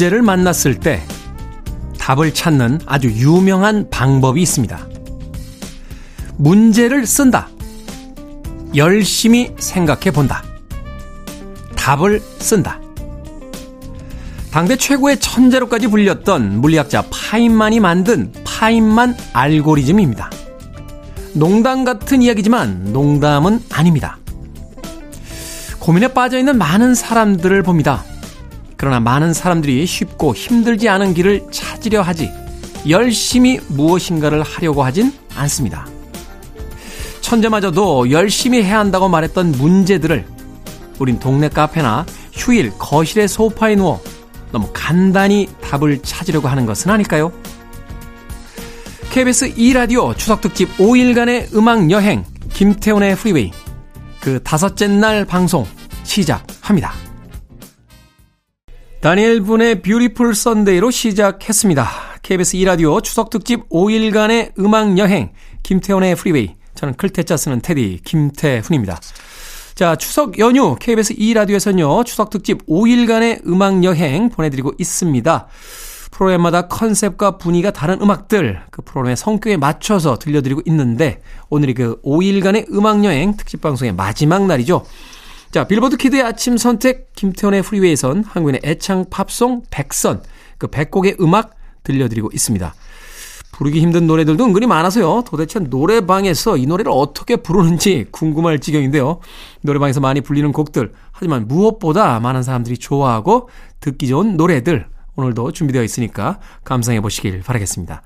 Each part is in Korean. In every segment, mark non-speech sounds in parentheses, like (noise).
문제를 만났을 때 답을 찾는 아주 유명한 방법이 있습니다. 문제를 쓴다. 열심히 생각해 본다. 답을 쓴다. 당대 최고의 천재로까지 불렸던 물리학자 파인만이 만든 파인만 알고리즘입니다. 농담 같은 이야기지만 농담은 아닙니다. 고민에 빠져 있는 많은 사람들을 봅니다. 그러나 많은 사람들이 쉽고 힘들지 않은 길을 찾으려 하지 열심히 무엇인가를 하려고 하진 않습니다. 천재마저도 열심히 해야 한다고 말했던 문제들을 우린 동네 카페나 휴일 거실의 소파에 누워 너무 간단히 답을 찾으려고 하는 것은 아닐까요? KBS 2라디오 추석특집 5일간의 음악여행 김태훈의 Freeway 그 다섯째 날 방송 시작합니다. 다니엘 분의 Beautiful Sunday로 시작했습니다. KBS 2라디오 추석특집 5일간의 음악여행 김태훈의 Freeway 저는 클 태 자 쓰는 태디 김태훈입니다. 자, 추석 연휴 KBS 2라디오에서는요. 추석 특집 5일간의 음악 여행 보내드리고 있습니다. 프로그램마다 컨셉과 분위기가 다른 음악들 그 프로그램의 성격에 맞춰서 들려드리고 있는데 오늘이 그 5일간의 음악 여행 특집 방송의 마지막 날이죠. 자, 빌보드 kid의 아침 선택 김태훈의 Freeway선 한국인의 애창 팝송 100선 그 100곡의 음악 들려드리고 있습니다. 부르기 힘든 노래들도 은근히 많아서요. 도대체 노래방에서 이 노래를 어떻게 부르는지 궁금할 지경인데요. 노래방에서 많이 불리는 곡들, 하지만 무엇보다 많은 사람들이 좋아하고 듣기 좋은 노래들 오늘도 준비되어 있으니까 감상해 보시길 바라겠습니다.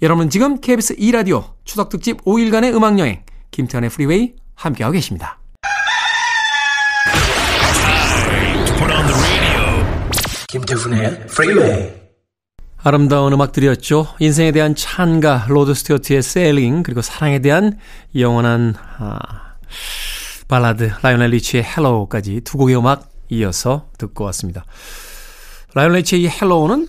여러분 지금 KBS 2라디오 추석특집 5일간의 음악여행 김태훈의 Freeway 함께하고 계십니다. 김태훈의 Freeway 아름다운 음악들이었죠. 인생에 대한 찬가, 로드 스튜어트의 Sailing, 그리고 사랑에 대한 영원한 아, 발라드, 라이오넬 리치의 Hello까지 두 곡의 음악 이어서 듣고 왔습니다. 라이오넬 리치의 이 Hello는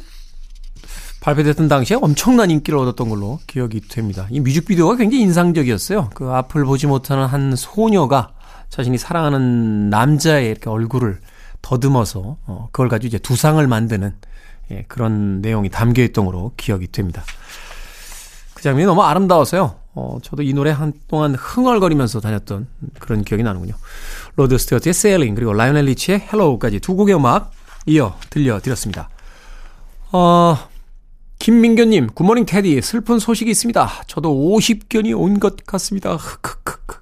발표됐던 당시에 엄청난 인기를 얻었던 걸로 기억이 됩니다. 이 뮤직비디오가 굉장히 인상적이었어요. 그 앞을 보지 못하는 한 소녀가 자신이 사랑하는 남자의 이렇게 얼굴을 더듬어서 어, 그걸 가지고 이제 두상을 만드는 예, 그런 내용이 담겨 있던 걸로 기억이 됩니다. 그 장면이 너무 아름다워서요. 어, 저도 이 노래 한동안 흥얼거리면서 다녔던 그런 기억이 나는군요. 로드 스튜어트의 Sailing 그리고 라이오넬 리치의 Hello까지 두 곡의 음악 이어 들려드렸습니다. 어, 김민교님, good morning 태디, 슬픈 소식이 있습니다. 저도 50견이 온 것 같습니다. 흑흑흑.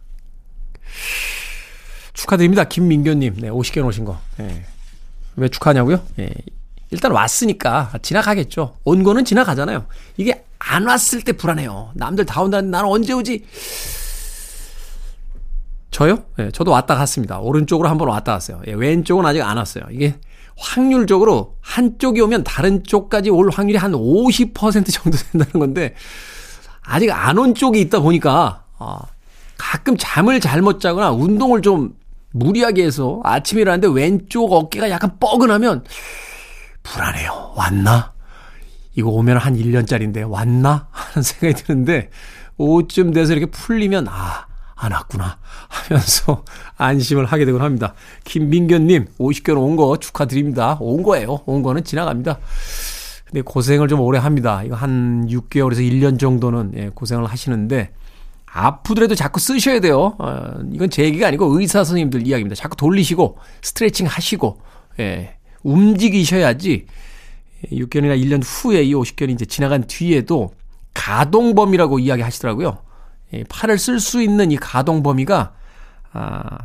축하드립니다. 김민교님. 네, 50견 오신 거. 네. 왜 축하하냐고요? 예, 일단 왔으니까 지나가겠죠. 온 거는 지나가잖아요. 이게 안 왔을 때 불안해요. 남들 다 온다는데 나는 언제 오지? 저요? 예, 저도 왔다 갔습니다. 오른쪽으로 한번 왔다 갔어요. 예, 왼쪽은 아직 안 왔어요. 이게 확률적으로 한쪽이 오면 다른 쪽까지 올 확률이 한 50% 정도 된다는 건데 아직 안 온 쪽이 있다 보니까 아, 가끔 잠을 잘못 자거나 운동을 좀 무리하게 해서 아침에 일어났는데 왼쪽 어깨가 약간 뻐근하면 불안해요. 왔나? 이거 오면 한 1년짜리인데 왔나? 하는 생각이 드는데 오쯤 돼서 이렇게 풀리면 아, 안 왔구나 하면서 (laughs) 안심을 하게 되곤 합니다. 김민견님 50개월 온 거 축하드립니다. 온 거예요. 온 거는 지나갑니다. 근데 고생을 좀 오래 합니다. 이거 한 6개월에서 1년 정도는 예, 고생을 하시는데 아프더라도 자꾸 쓰셔야 돼요. 어, 이건 제 얘기가 아니고 의사 선생님들 이야기입니다. 자꾸 돌리시고 스트레칭 하시고 예, 움직이셔야지 6개월이나 1년 후에 이 50개월이 이제 지나간 뒤에도 가동 범위라고 이야기 하시더라고요. 팔을 쓸 수 있는 이 가동 범위가 아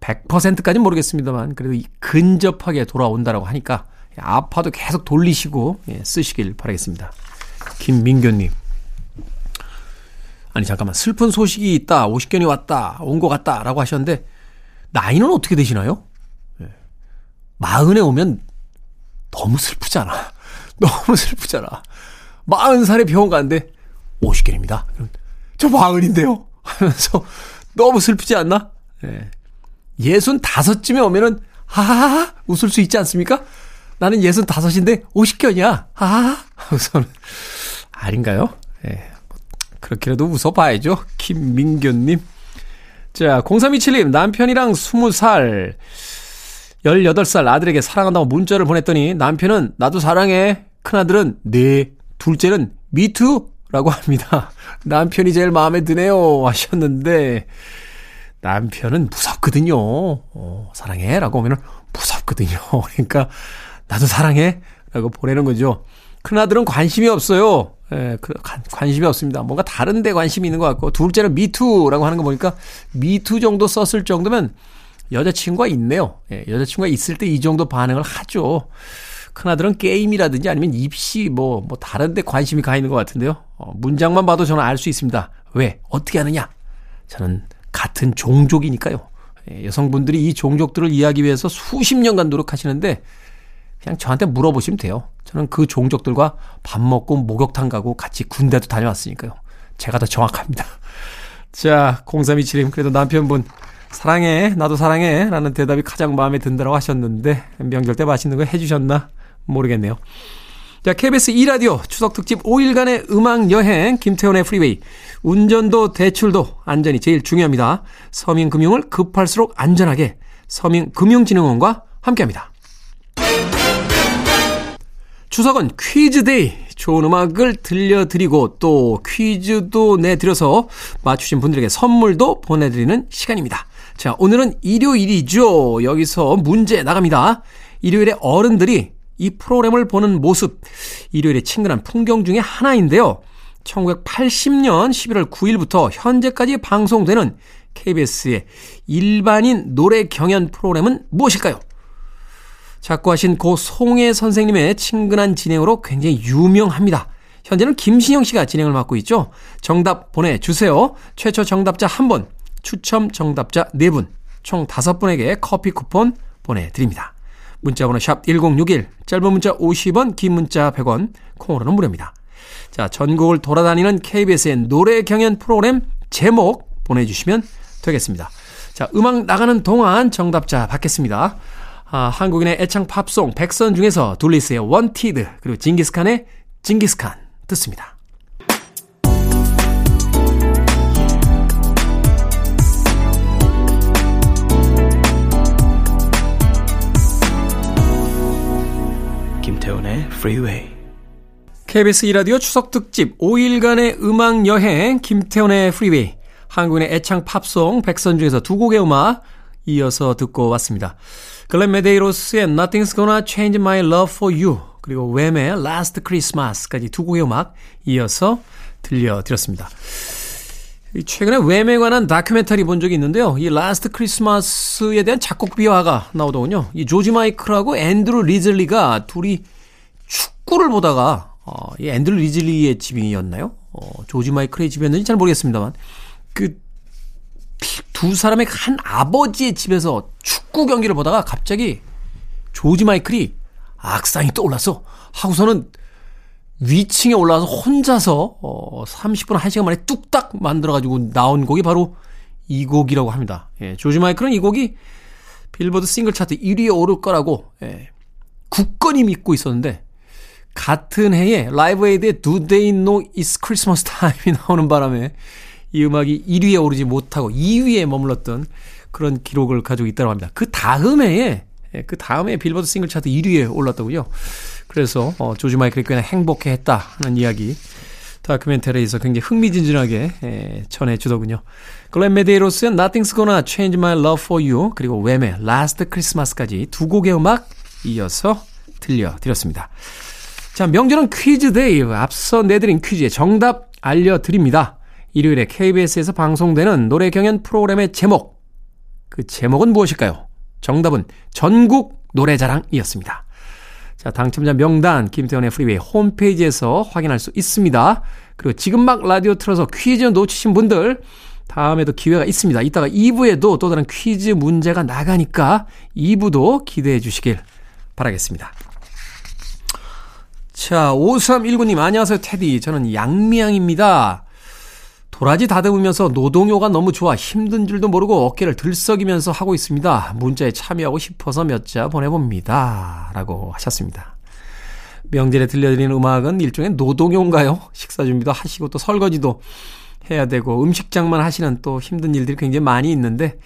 100%까지는 모르겠습니다만 그래도 근접하게 돌아온다라고 하니까 아파도 계속 돌리시고 예, 쓰시길 바라겠습니다. 김민교님. 아니 잠깐만 슬픈 소식이 있다 50견이 왔다 온 것 같다 라고 하셨는데 나이는 어떻게 되시나요? 마흔에 오면 너무 슬프잖아. (laughs) 너무 슬프잖아. 마흔 살에 병원 가는데 50개입니다. 저 마흔인데요. (laughs) 하면서 너무 슬프지 않나? 예. 예순 다섯쯤에 오면은 하하하 웃을 수 있지 않습니까? 나는 예순 다섯인데 50견이야. 하하 하고서는 아닌가요? 예. 그렇게라도 웃어봐야죠. 김민교님. 자, 0327님, 남편이랑 20살, 18살 아들에게 사랑한다고 문자를 보냈더니 남편은 나도 사랑해. 큰아들은 네. 둘째는 미투? 라고 합니다. (laughs) 남편이 제일 마음에 드네요. 하셨는데, 남편은 무섭거든요. 어, 사랑해. 라고 하면은 무섭거든요. (laughs) 그러니까, 나도 사랑해. 라고 보내는 거죠. 큰아들은 관심이 없어요. 예, 그, 관심이 없습니다. 뭔가 다른 데 관심이 있는 것 같고, 둘째는 미투라고 하는 거 보니까, 미투 정도 썼을 정도면 여자친구가 있네요. 예, 여자친구가 있을 때 이 정도 반응을 하죠. 큰아들은 게임이라든지 아니면 입시 뭐, 뭐 다른 데 관심이 가 있는 것 같은데요. 어, 문장만 봐도 저는 알 수 있습니다. 왜? 어떻게 하느냐? 저는 같은 종족이니까요. 예, 여성분들이 이 종족들을 이해하기 위해서 수십 년간 노력하시는데 그냥 저한테 물어보시면 돼요. 저는 그 종족들과 밥 먹고 목욕탕 가고 같이 군대도 다녀왔으니까요. 제가 더 정확합니다. (laughs) 자, 0327님, 그래도 남편분, 사랑해, 나도 사랑해, 라는 대답이 가장 마음에 든다고 하셨는데, 명절 때 맛있는 거 해주셨나? 모르겠네요. 자, KBS 2라디오 추석 특집 5일간의 음악 여행 김태훈의 프리웨이. 운전도 대출도 안전이 제일 중요합니다. 서민금융을 급할수록 안전하게 서민금융진흥원과 함께합니다. 추석은 퀴즈데이. 좋은 음악을 들려드리고 또 퀴즈도 내드려서 맞추신 분들에게 선물도 보내드리는 시간입니다. 자, 오늘은 일요일이죠. 여기서 문제 나갑니다. 일요일에 어른들이 이 프로그램을 보는 모습, 일요일의 친근한 풍경 중에 하나인데요. 1980년 11월 9일부터 현재까지 방송되는 KBS의 일반인 노래 경연 프로그램은 무엇일까요? 작고하신 고 송혜 선생님의 친근한 진행으로 굉장히 유명합니다. 현재는 김신영 씨가 진행을 맡고 있죠. 정답 보내주세요. 최초 정답자 1분, 추첨 정답자 4분, 총 5분에게 커피 쿠폰 보내드립니다. 문자번호 샵 1061, 짧은 문자 50원, 긴 문자 100원, 콩으로는 무료입니다. 자, 전국을 돌아다니는 KBS의 노래 경연 프로그램 제목 보내주시면 되겠습니다. 자, 음악 나가는 동안 정답자 받겠습니다. 아, 한국인의 애창 팝송 백선 중에서 둘리스의 원티드 그리고 징기스칸의 징기스칸 듣습니다. 김태훈의 Freeway. KBS 이라디오 추석 특집 5일간의 음악 여행 김태훈의 Freeway. 한국인의 애창 팝송 백선 중에서 두 곡의 음악 이어서 듣고 왔습니다. 글렌 메데이로스의 Nothing's Gonna Change My Love For You 그리고 Wham의 Last Christmas까지 두 곡의 음악 이어서 들려드렸습니다. 최근에 Wham에 관한 다큐멘터리 본 적이 있는데요. 이 Last Christmas에 대한 작곡 비화가 나오더군요. 이 조지 마이클하고 앤드루 리즐리가 둘이 축구를 보다가 어, 이 앤드루 리즐리의 집이었나요? 어, 조지 마이클의 집이었는지 잘 모르겠습니다만 그 두 사람의 한 아버지의 집에서 축구 경기를 보다가 갑자기 조지 마이클이 악상이 떠올라서 하고서는 위층에 올라와서 혼자서 어 30분 1시간 만에 뚝딱 만들어 가지고 나온 곡이 바로 이 곡이라고 합니다. 예, 조지 마이클은 이 곡이 빌보드 싱글 차트 1위에 오를 거라고 예, 굳건히 믿고 있었는데 같은 해에 Live Aid의 Do They Know It's Christmas Time이 나오는 바람에 이 음악이 1위에 오르지 못하고 2위에 머물렀던 그런 기록을 가지고 있다고 합니다. 그 다음 해에 예, 그 다음에 빌보드 싱글 차트 1위에 올랐다고요. 그래서 어, 조지 마이클이 꽤나 행복해했다는 이야기 다큐멘터리에서 굉장히 흥미진진하게 예, 전해주더군요. 글렌 메데이로스의 Nothing's Gonna Change My Love For You 그리고 Wham의 Last Christmas까지 두 곡의 음악 이어서 들려드렸습니다. 자, 명절은 퀴즈 day. 앞서 내드린 퀴즈의 정답 알려드립니다. 일요일에 KBS에서 방송되는 노래 경연 프로그램의 제목. 그 제목은 무엇일까요? 정답은 전국 노래자랑이었습니다. 자, 당첨자 명단 김태훈의 Freeway 홈페이지에서 확인할 수 있습니다. 그리고 지금 막 라디오 틀어서 퀴즈 놓치신 분들 다음에도 기회가 있습니다. 이따가 2부에도 또 다른 퀴즈 문제가 나가니까 2부도 기대해 주시길 바라겠습니다. 자, 5319님 안녕하세요 테디. 저는 양미양입니다. 도라지 다듬으면서 노동요가 너무 좋아 힘든 줄도 모르고 어깨를 들썩이면서 하고 있습니다. 문자에 참여하고 싶어서 몇 자 보내봅니다. 라고 하셨습니다. 명절에 들려드리는 음악은 일종의 노동요인가요? 식사 준비도 하시고 또 설거지도 해야 되고 음식장만 하시는 또 힘든 일들이 굉장히 많이 있는데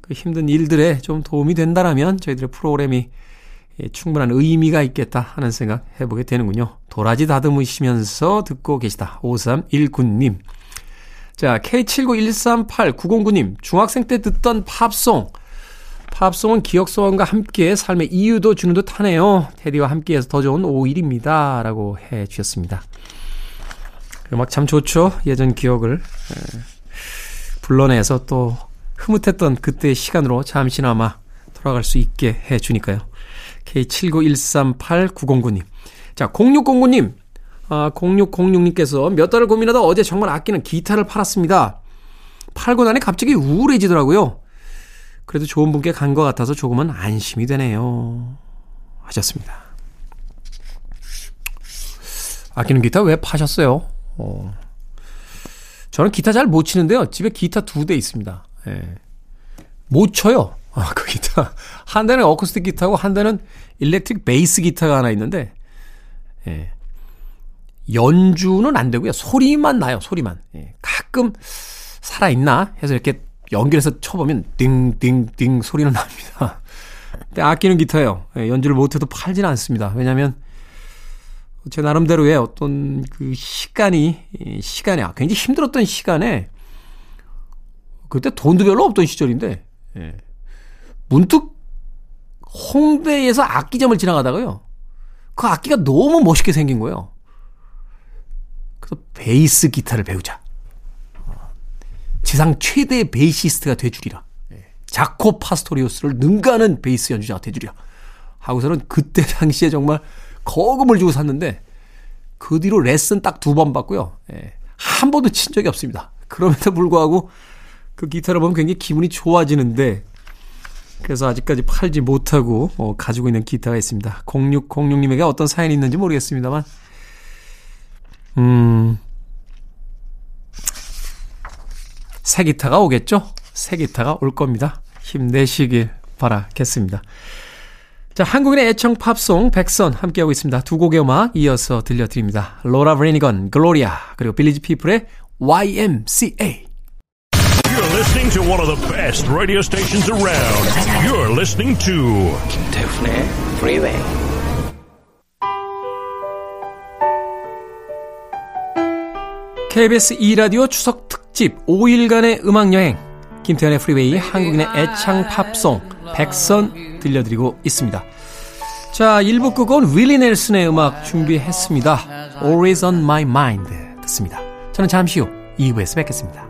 그 힘든 일들에 좀 도움이 된다라면 저희들의 프로그램이 예, 충분한 의미가 있겠다 하는 생각 해보게 되는군요. 도라지 다듬으시면서 듣고 계시다. 5319님. 자, K79138909님. 중학생 때 듣던 팝송. 팝송은 기억 소원과 함께 삶의 이유도 주는 듯 하네요. 테디와 함께해서 더 좋은 5일입니다. 라고 해 주셨습니다. 음악 참 좋죠. 예전 기억을 불러내서 또 흐뭇했던 그때의 시간으로 잠시나마 돌아갈 수 있게 해 주니까요. K79138909님. 자, 0609님. 아, 0606님께서 몇 달을 고민하다 어제 정말 아끼는 기타를 팔았습니다. 팔고 나니 갑자기 우울해지더라고요. 그래도 좋은 분께 간 것 같아서 조금은 안심이 되네요. 하셨습니다. 아끼는 기타 왜 파셨어요? 어. 저는 기타 잘 못 치는데요. 집에 기타 두 대 있습니다. 예. 못 쳐요. 아, 그 기타. 한 대는 어쿠스틱 기타고 한 대는 일렉트릭 베이스 기타가 하나 있는데, 예. 연주는 안 되고요. 소리만 나요, 소리만. 예. 가끔 살아있나? 해서 이렇게 연결해서 쳐보면 띵띵띵 소리는 납니다. 근데 아끼는 기타예요. 예, 연주를 못해도 팔진 않습니다. 왜냐하면 제 나름대로의 어떤 그 시간이 시간에 굉장히 힘들었던 시간에 그때 돈도 별로 없던 시절인데 예. 문득 홍대에서 악기점을 지나가다가요. 그 악기가 너무 멋있게 생긴 거예요. 그래서 베이스 기타를 배우자. 지상 최대의 베이시스트가 돼주리라. 예. 자코 파스토리우스를 능가하는 베이스 연주자가 돼주리라. 하고서는 그때 (laughs) 당시에 정말 거금을 주고 샀는데 그 뒤로 레슨 딱 두 번 받고요. 예. 한 번도 친 적이 없습니다. 그럼에도 불구하고 그 기타를 보면 굉장히 기분이 좋아지는데 그래서 아직까지 팔지 못하고 어, 가지고 있는 기타가 있습니다. 0606님에게 어떤 사연이 있는지 모르겠습니다만 음. 새 기타가 오겠죠? 새 기타가 올 겁니다. 힘내시길 바라겠습니다. 자, 한국인의 애창 팝송 백선 함께하고 있습니다. 두 곡의 음악 이어서 들려드립니다. 로라 브레니건, 글로리아, 그리고 빌리지 피플의 YMCA. You're listening to one of the best radio stations around. You're listening to 김태훈의 Freeway. KBS 2라디오 추석 특집 5일간의 음악여행 김태훈의 Freeway 한국인의 애창 팝송 백선 들려드리고 있습니다. 자 1부 끝은 윌리 넬슨의 음악 준비했습니다. Always on my mind 듣습니다. 저는 잠시 후 2부에서 뵙겠습니다.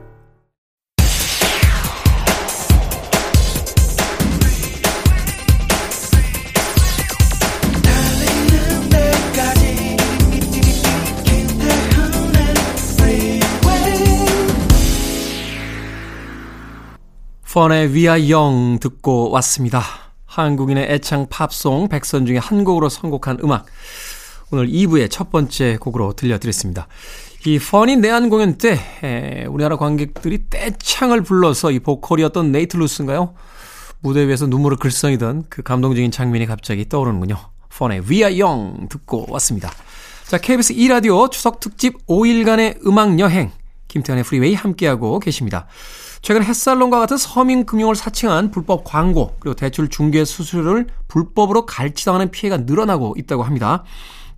펀의 We Are Young 듣고 왔습니다. 한국인의 애창 팝송 백선 중에 한 곡으로 선곡한 음악. 오늘 2부의 첫 번째 곡으로 들려드렸습니다. 이 펀이 내한 공연 때 에, 우리나라 관객들이 떼창을 불러서 이 보컬이었던 네이트 루스인가요? 무대 위에서 눈물을 글썽이던 그 감동적인 장면이 갑자기 떠오르는군요. 펀의 We Are Young 듣고 왔습니다. 자, KBS 2라디오 추석 특집 5일간의 음악 여행 김태훈의 Freeway 함께하고 계십니다. 최근 햇살론과 같은 서민금융을 사칭한 불법 광고 그리고 대출 중개 수수료를 불법으로 갈취당하는 피해가 늘어나고 있다고 합니다.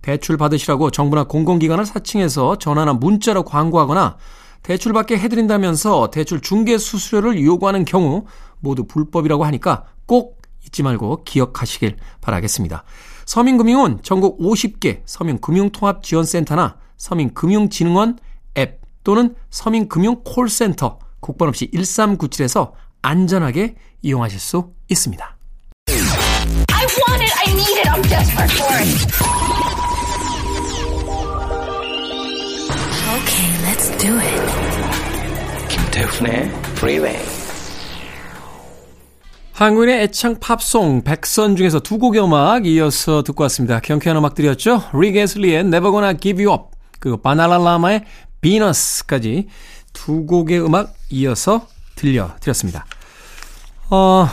대출 받으시라고 정부나 공공기관을 사칭해서 전화나 문자로 광고하거나 대출 받게 해드린다면서 대출 중개 수수료를 요구하는 경우 모두 불법이라고 하니까 꼭 잊지 말고 기억하시길 바라겠습니다. 서민금융은 전국 50개 서민금융통합지원센터나 서민금융진흥원 앱 또는 서민금융 콜센터 국번 없이 1397에서 안전하게 이용하실 수 있습니다. I want it. I need it. I'm desperate for it. Okay, let's do it. 김태훈의 Freeway. 한국인의 애창 팝송 백선 중에서 두 곡의 음악 이어서 듣고 왔습니다. 경쾌한 음악들이었죠. 리게슬리의 Never Gonna Give You Up 그리고 바나랄라마의 비너스까지 두 곡의 음악 이어서 들려드렸습니다. 어,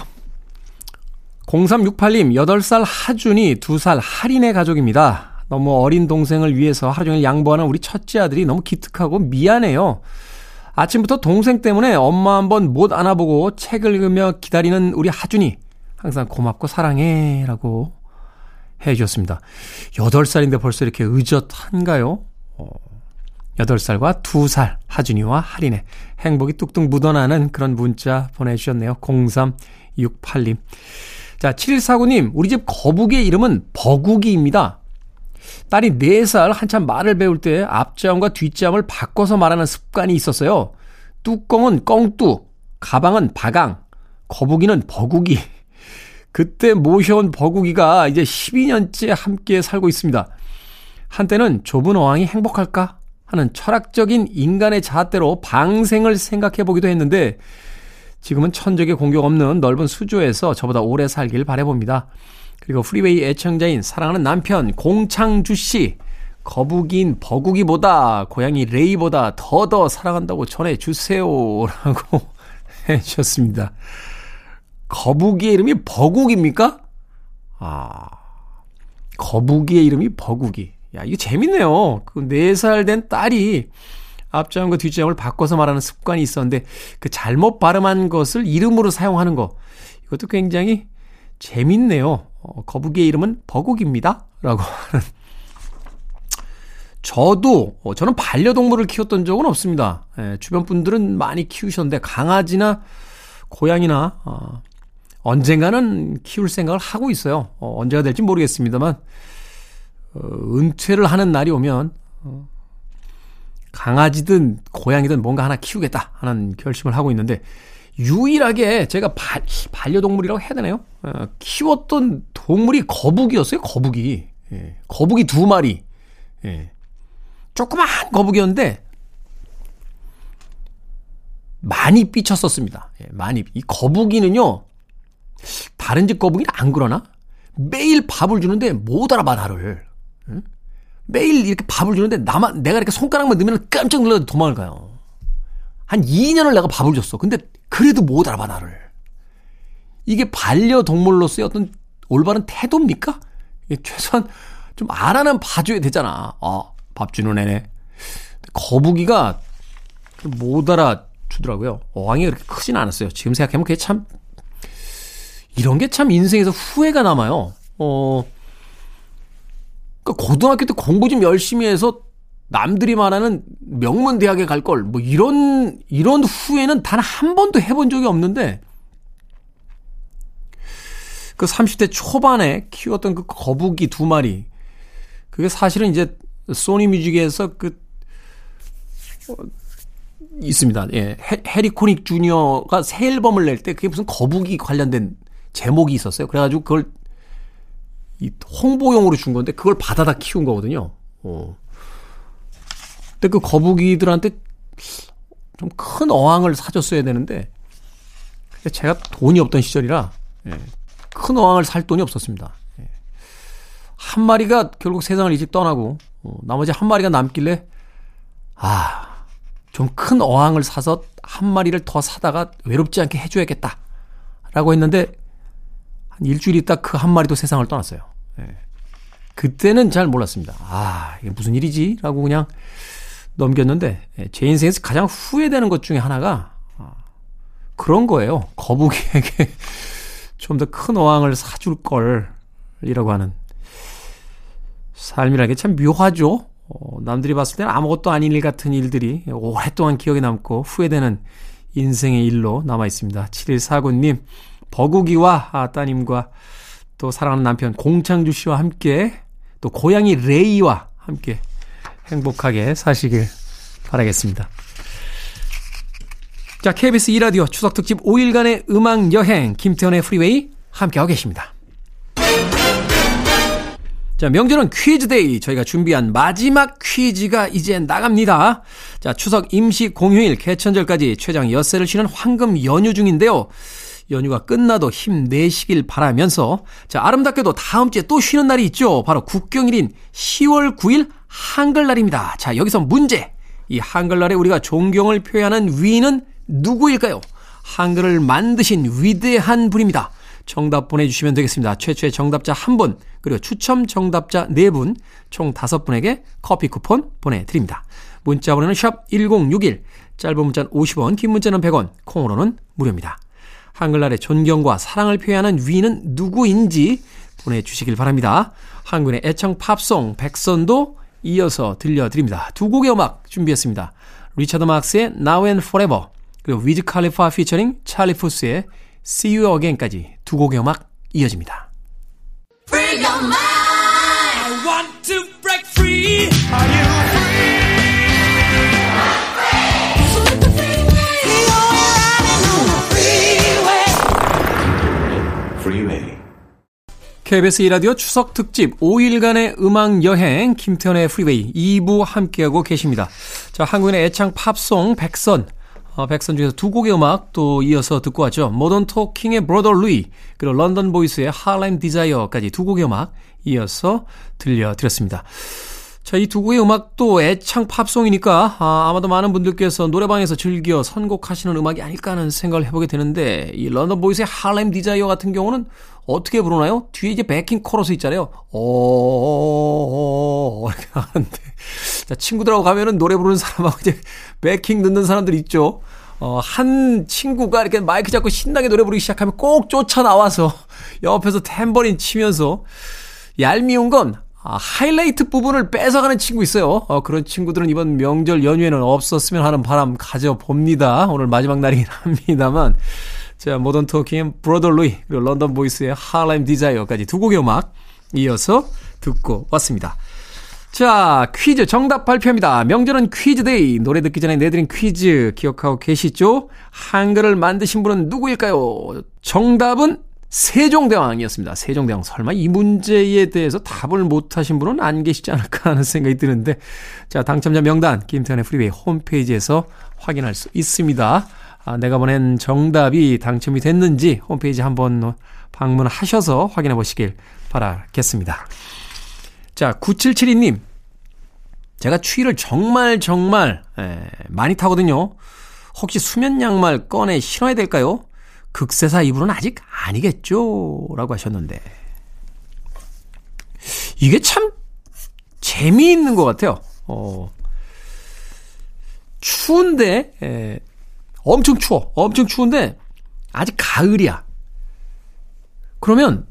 0368님, 8살 하준이 2살 할인의 가족입니다. 너무 어린 동생을 위해서 하루 종일 양보하는 우리 첫째 아들이 너무 기특하고 미안해요. 아침부터 동생 때문에 엄마 한 번 못 안아보고 책을 읽으며 기다리는 우리 하준이. 항상 고맙고 사랑해. 라고 해 주셨습니다. 8살인데 벌써 이렇게 의젓한가요? 어, 8살과 2살 하준이와 할인의 행복이 뚝뚝 묻어나는 그런 문자 보내주셨네요. 0368님. 자, 7149님, 우리 집 거북이의 이름은 버국이입니다. 딸이 4살 한참 말을 배울 때 앞자음과 뒷자음을 바꿔서 말하는 습관이 있었어요. 뚜껑은 껑뚜, 가방은 바강, 거북이는 버국이. 그때 모셔온 버국이가 이제 12년째 함께 살고 있습니다. 한때는 좁은 어항이 행복할까 하는 철학적인 인간의 잣대로 방생을 생각해 보기도 했는데 지금은 천적의 공격 없는 넓은 수조에서 저보다 오래 살길 바래봅니다. 그리고 Freeway 애청자인 사랑하는 남편 공창주 씨 거북이인 버국이보다 고양이 레이보다 더 더 사랑한다고 전해 주세요라고 (laughs) 해주셨습니다. 거북이의 이름이 버국입니까? 아 거북이의 이름이 버국이. 야 이거 재밌네요. 그 4살 된 딸이 앞자음과 뒷자음을 바꿔서 말하는 습관이 있었는데 그 잘못 발음한 것을 이름으로 사용하는 거 이것도 굉장히 재밌네요. 어, 거북이의 이름은 버국입니다. 라고 하는. 저도, 어, 저는 반려동물을 키웠던 적은 없습니다. 예, 주변 분들은 많이 키우셨는데, 강아지나 고양이나, 어, 언젠가는 키울 생각을 하고 있어요. 어, 언제가 될지 모르겠습니다만, 어, 은퇴를 하는 날이 오면, 어, 강아지든 고양이든 뭔가 하나 키우겠다 하는 결심을 하고 있는데, 유일하게 제가 바, 반려동물이라고 해야 되나요? 어, 키웠던 동물이 거북이였어요, 거북이. 예, 거북이 두 마리. 예. 조그만 거북이였는데, 많이 삐쳤었습니다. 예, 많이. 이 거북이는요, 다른 집 거북이는 안 그러나? 매일 밥을 주는데 못 알아봐, 나를. 응? 매일 이렇게 밥을 주는데 나만, 내가 이렇게 손가락만 넣으면 깜짝 놀라서 도망을 가요. 한 2년을 내가 밥을 줬어. 근데 그래도 못 알아봐, 나를. 이게 반려동물로서의 어떤 올바른 태도입니까? 최소한 좀 알아는 봐줘야 되잖아. 어, 밥 주는 애네. 거북이가 못 알아주더라고요. 어항이 그렇게 크진 않았어요. 지금 생각하면 그게 참, 이런 게 참 인생에서 후회가 남아요. 어, 그러니까 고등학교 때 공부 좀 열심히 해서 남들이 말하는 명문 대학에 갈 걸, 뭐 이런, 이런 후회는 단 한 번도 해본 적이 없는데, 그 30대 초반에 키웠던 그 거북이 두 마리, 그게 사실은 이제 소니 뮤직에서 그, 어, 있습니다. 예. 해리 코닉 주니어가 새 앨범을 낼 때 그게 무슨 거북이 관련된 제목이 있었어요. 그래가지고 그걸 이 홍보용으로 준 건데 그걸 받아다 키운 거거든요. 어. 근데 그 거북이들한테 좀 큰 어항을 사줬어야 되는데 제가 돈이 없던 시절이라 예, 큰 어항을 살 돈이 없었습니다. 예. 한 마리가 결국 세상을 일찍 떠나고 어, 나머지 한 마리가 남길래 아, 좀 큰 어항을 사서 한 마리를 더 사다가 외롭지 않게 해줘야겠다. 라고 했는데 한 일주일 있다 그 한 마리도 세상을 떠났어요. 예. 그때는 잘 몰랐습니다. 아, 이게 무슨 일이지? 라고 그냥 넘겼는데 예, 제 인생에서 가장 후회되는 것 중에 하나가 아, 그런 거예요. 거북이에게 (laughs) 좀 더 큰 어항을 사줄 걸 이라고 하는 삶이라는 게 참 묘하죠. 어, 남들이 봤을 때는 아무것도 아닌 일 같은 일들이 오랫동안 기억에 남고 후회되는 인생의 일로 남아 있습니다. 7149님, 버구기와 아, 따님과 또 사랑하는 남편 공창주 씨와 함께 또 고양이 레이와 함께 행복하게 사시길 바라겠습니다. 자, KBS 2라디오 추석 특집 5일간의 음악 여행 김태훈의 Freeway 함께하고 계십니다. 자, 명절은 Quiz Day. 저희가 준비한 마지막 퀴즈가 이제 나갑니다. 자, 추석 임시 공휴일 개천절까지 최장 엿새를 쉬는 황금 연휴 중인데요. 연휴가 끝나도 힘내시길 바라면서 자, 아름답게도 다음 주에 또 쉬는 날이 있죠. 바로 국경일인 10월 9일 한글날입니다. 자, 여기서 문제. 이 한글날에 우리가 존경을 표현하는 위인은 누구일까요? 한글을 만드신 위대한 분입니다. 정답 보내주시면 되겠습니다. 최초의 정답자 한 분, 그리고 추첨 정답자 네 분, 총 다섯 분에게 커피 쿠폰 보내드립니다. 문자 번호는 샵 1061, 짧은 문자는 50원, 긴 문자는 100원, 콩으로는 무료입니다. 한글날의 존경과 사랑을 표현하는 위는 누구인지 보내주시길 바랍니다. 한국인의 애창 팝송 백선도 이어서 들려드립니다. 두 곡의 음악 준비했습니다. 리차드 막스의 Now and Forever 그리고 위즈 칼리파 피처링 찰리 푸스의 See You Again까지 두 곡의 음악 이어집니다. KBS 이라디오 추석 특집 5일간의 음악 여행 김태훈의 Freeway 2부 함께하고 계십니다. 자, 한국인의 애창 팝송 백선 어, 백선 중에서 두 곡의 음악 또 이어서 듣고 왔죠. 모던 토킹의 Brother Louie 그리고 런던 보이스의 Harlem Desire까지 두 곡의 음악 이어서 들려드렸습니다. 자, 이 두 곡의 음악도 애창 팝송이니까 아, 아마도 많은 분들께서 노래방에서 즐겨 선곡하시는 음악이 아닐까 하는 생각을 해보게 되는데 이 런던 보이스의 Harlem Desire 같은 경우는 어떻게 부르나요? 뒤에 이제 백킹 코러스 있잖아요. 어 이렇게 나가는데 자 친구들하고 가면은 노래 부르는 사람하고 이제 백킹 넣는 사람들 있죠. 어, 한 친구가 이렇게 마이크 잡고 신나게 노래 부르기 시작하면 꼭 쫓아 나와서 옆에서 탬버린 치면서 얄미운 건 아, 하이라이트 부분을 뺏어가는 친구 있어요. 어, 그런 친구들은 이번 명절 연휴에는 없었으면 하는 바람 가져봅니다. 오늘 마지막 날이긴 합니다만. 자, 모던 토킹의 Brother Louie, 그리고 런던 보이스의 Harlem Desire까지 두 곡의 음악 이어서 듣고 왔습니다. 자, 퀴즈 정답 발표합니다. 명절은 Quiz Day. 노래 듣기 전에 내드린 퀴즈 기억하고 계시죠? 한글을 만드신 분은 누구일까요? 정답은 세종대왕이었습니다. 세종대왕. 설마 이 문제에 대해서 답을 못하신 분은 안 계시지 않을까 하는 생각이 드는데, 자, 당첨자 명단, 김태훈의 Freeway 홈페이지에서 확인할 수 있습니다. 아, 내가 보낸 정답이 당첨이 됐는지 홈페이지 한번 방문하셔서 확인해 보시길 바라겠습니다. 자, 9772님. 제가 추위를 정말 정말 에, 많이 타거든요. 혹시 수면 양말 꺼내 신어야 될까요? 극세사 이불은 아직 아니겠죠? 라고 하셨는데. 이게 참 재미있는 것 같아요. 어, 추운데, 에, 엄청 추워. 엄청 추운데, 아직 가을이야. 그러면,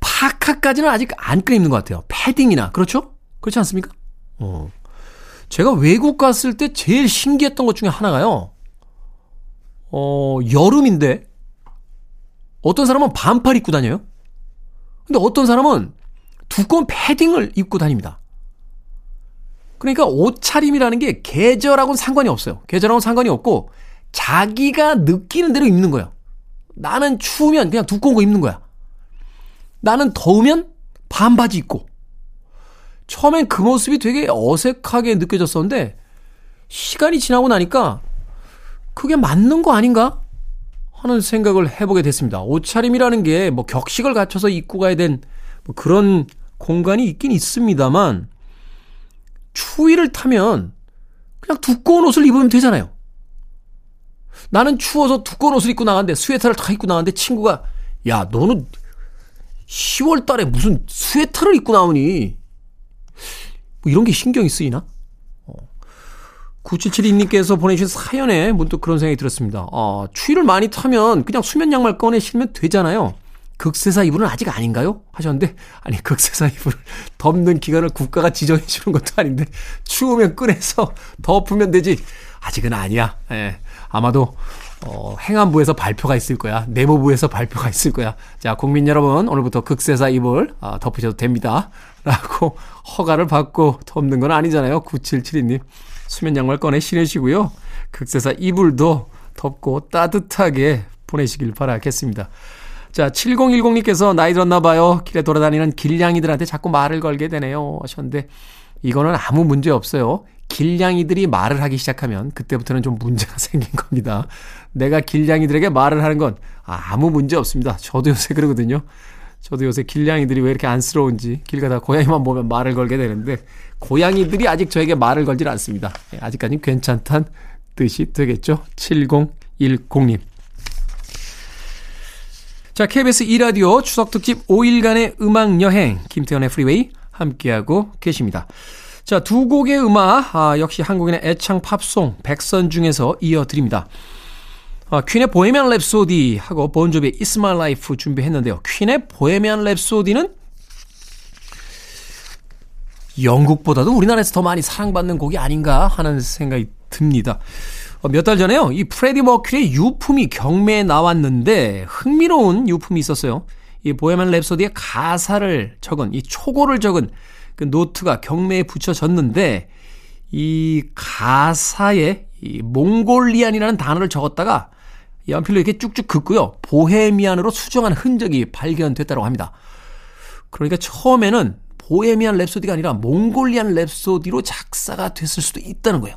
파카까지는 아직 안 끓입는 것 같아요. 패딩이나. 그렇죠? 그렇지 않습니까? 어. 제가 외국 갔을 때 제일 신기했던 것 중에 하나가요. 어, 여름인데, 어떤 사람은 반팔 입고 다녀요? 근데 어떤 사람은 두꺼운 패딩을 입고 다닙니다. 그러니까 옷차림이라는 게 계절하고는 상관이 없어요. 계절하고는 상관이 없고, 자기가 느끼는 대로 입는 거예요. 나는 추우면 그냥 두꺼운 거 입는 거야. 나는 더우면 반바지 입고. 처음엔 그 모습이 되게 어색하게 느껴졌었는데, 시간이 지나고 나니까 그게 맞는 거 아닌가? 하는 생각을 해보게 됐습니다. 옷차림이라는 게 뭐 격식을 갖춰서 입고 가야 된 뭐 그런 공간이 있긴 있습니다만, 추위를 타면 그냥 두꺼운 옷을 입으면 되잖아요. 나는 추워서 두꺼운 옷을 입고 나갔는데 스웨터를 다 입고 나갔는데 친구가 야 너는 10월 달에 무슨 스웨터를 입고 나오니 뭐 이런 게 신경이 쓰이나? 9772님께서 보내주신 사연에 문득 그런 생각이 들었습니다. 어, 추위를 많이 타면 그냥 수면 양말 꺼내 신으면 되잖아요. 극세사 이불은 아직 아닌가요? 하셨는데, 아니, 극세사 이불을 (laughs) 덮는 기간을 국가가 지정해 주는 것도 아닌데, 추우면 꺼내서 (laughs) 덮으면 되지. 아직은 아니야. 예. 아마도, 어, 행안부에서 발표가 있을 거야. 내무부에서 (laughs) 발표가 있을 거야. 자, 국민 여러분, 오늘부터 극세사 이불, 어, 덮으셔도 됩니다. 라고 허가를 받고 덮는 건 아니잖아요. 9772님. 수면 양말 꺼내 신으시고요. 극세사 이불도 덮고 따뜻하게 보내시길 바라겠습니다. 자, 7010님께서 나이 들었나 봐요. 길에 돌아다니는 길냥이들한테 자꾸 말을 걸게 되네요. 하셨는데, 이거는 아무 문제 없어요. 길냥이들이 말을 하기 시작하면 그때부터는 좀 문제가 (laughs) 생긴 겁니다. 내가 길냥이들에게 말을 하는 건 아무 문제 없습니다. 저도 요새 그러거든요. 저도 요새 길냥이들이 왜 이렇게 안쓰러운지 길 가다가 고양이만 보면 말을 걸게 되는데 고양이들이 아직 저에게 말을 걸질 않습니다. 예, 아직까지 괜찮단 뜻이 되겠죠. 7010님. 자, KBS 2라디오 추석 특집 5일간의 음악 여행 김태훈의 Freeway 함께하고 계십니다. 자, 두 곡의 음악, 아, 역시 한국인의 애창 팝송, 백선 중에서 이어드립니다. 아, 퀸의 Bohemian Rhapsody 하고 본조비의 It's My Life 준비했는데요. 퀸의 Bohemian Rhapsody는 영국보다도 우리나라에서 더 많이 사랑받는 곡이 아닌가 하는 생각이 듭니다. 어, 몇달 전에요. 이 프레디 머큐리의 유품이 경매에 나왔는데 흥미로운 유품이 있었어요. 이 Bohemian Rhapsody의 가사를 적은 이 초고를 적은 그 노트가 경매에 붙여졌는데 이 가사에 이 몽골리안이라는 단어를 적었다가 연필로 이렇게 쭉쭉 긋고요. 보헤미안으로 수정한 흔적이 발견됐다고 합니다. 그러니까 처음에는 보헤미안 랩소디가 아니라 몽골리안 랩소디로 작사가 됐을 수도 있다는 거예요.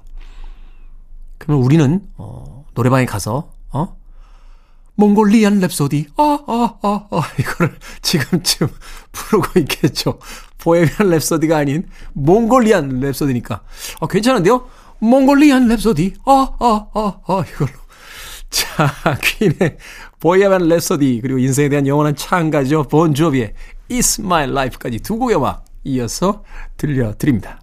그러면 우리는 어, 노래방에 가서 어? 몽골리안 랩소디 아아아 아, 아, (laughs) 이거를 지금쯤 (laughs) 부르고 있겠죠. 보헤미안 랩소디가 아닌 몽골리안 랩소디니까. 아 괜찮은데요? 몽골리안 랩소디 아아아 아, 아, 이걸로. (laughs) 자, 퀸의 보헤미안 랩소디 그리고 인생에 대한 영원한 창가죠. 본조비의 It's My Life까지 두 곡의 음악 이어서 들려드립니다.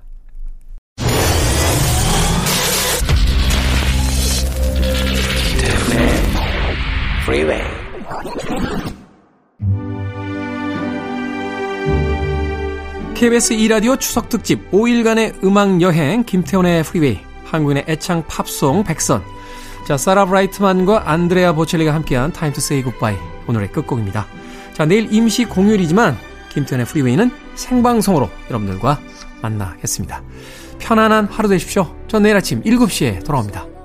Freeway. KBS 2라디오 추석 특집 5일간의 음악 여행 김태훈의 Freeway 한국인의 애창 팝송 백선 자 사라 브라이트만과 안드레아 보첼리가 함께한 Time to Say Goodbye 오늘의 끝곡입니다. 자 내일 임시 공휴일이지만 김태훈의 Freeway는 생방송으로 여러분들과 만나겠습니다. 편안한 하루 되십시오. 전 내일 아침 7시에 돌아옵니다.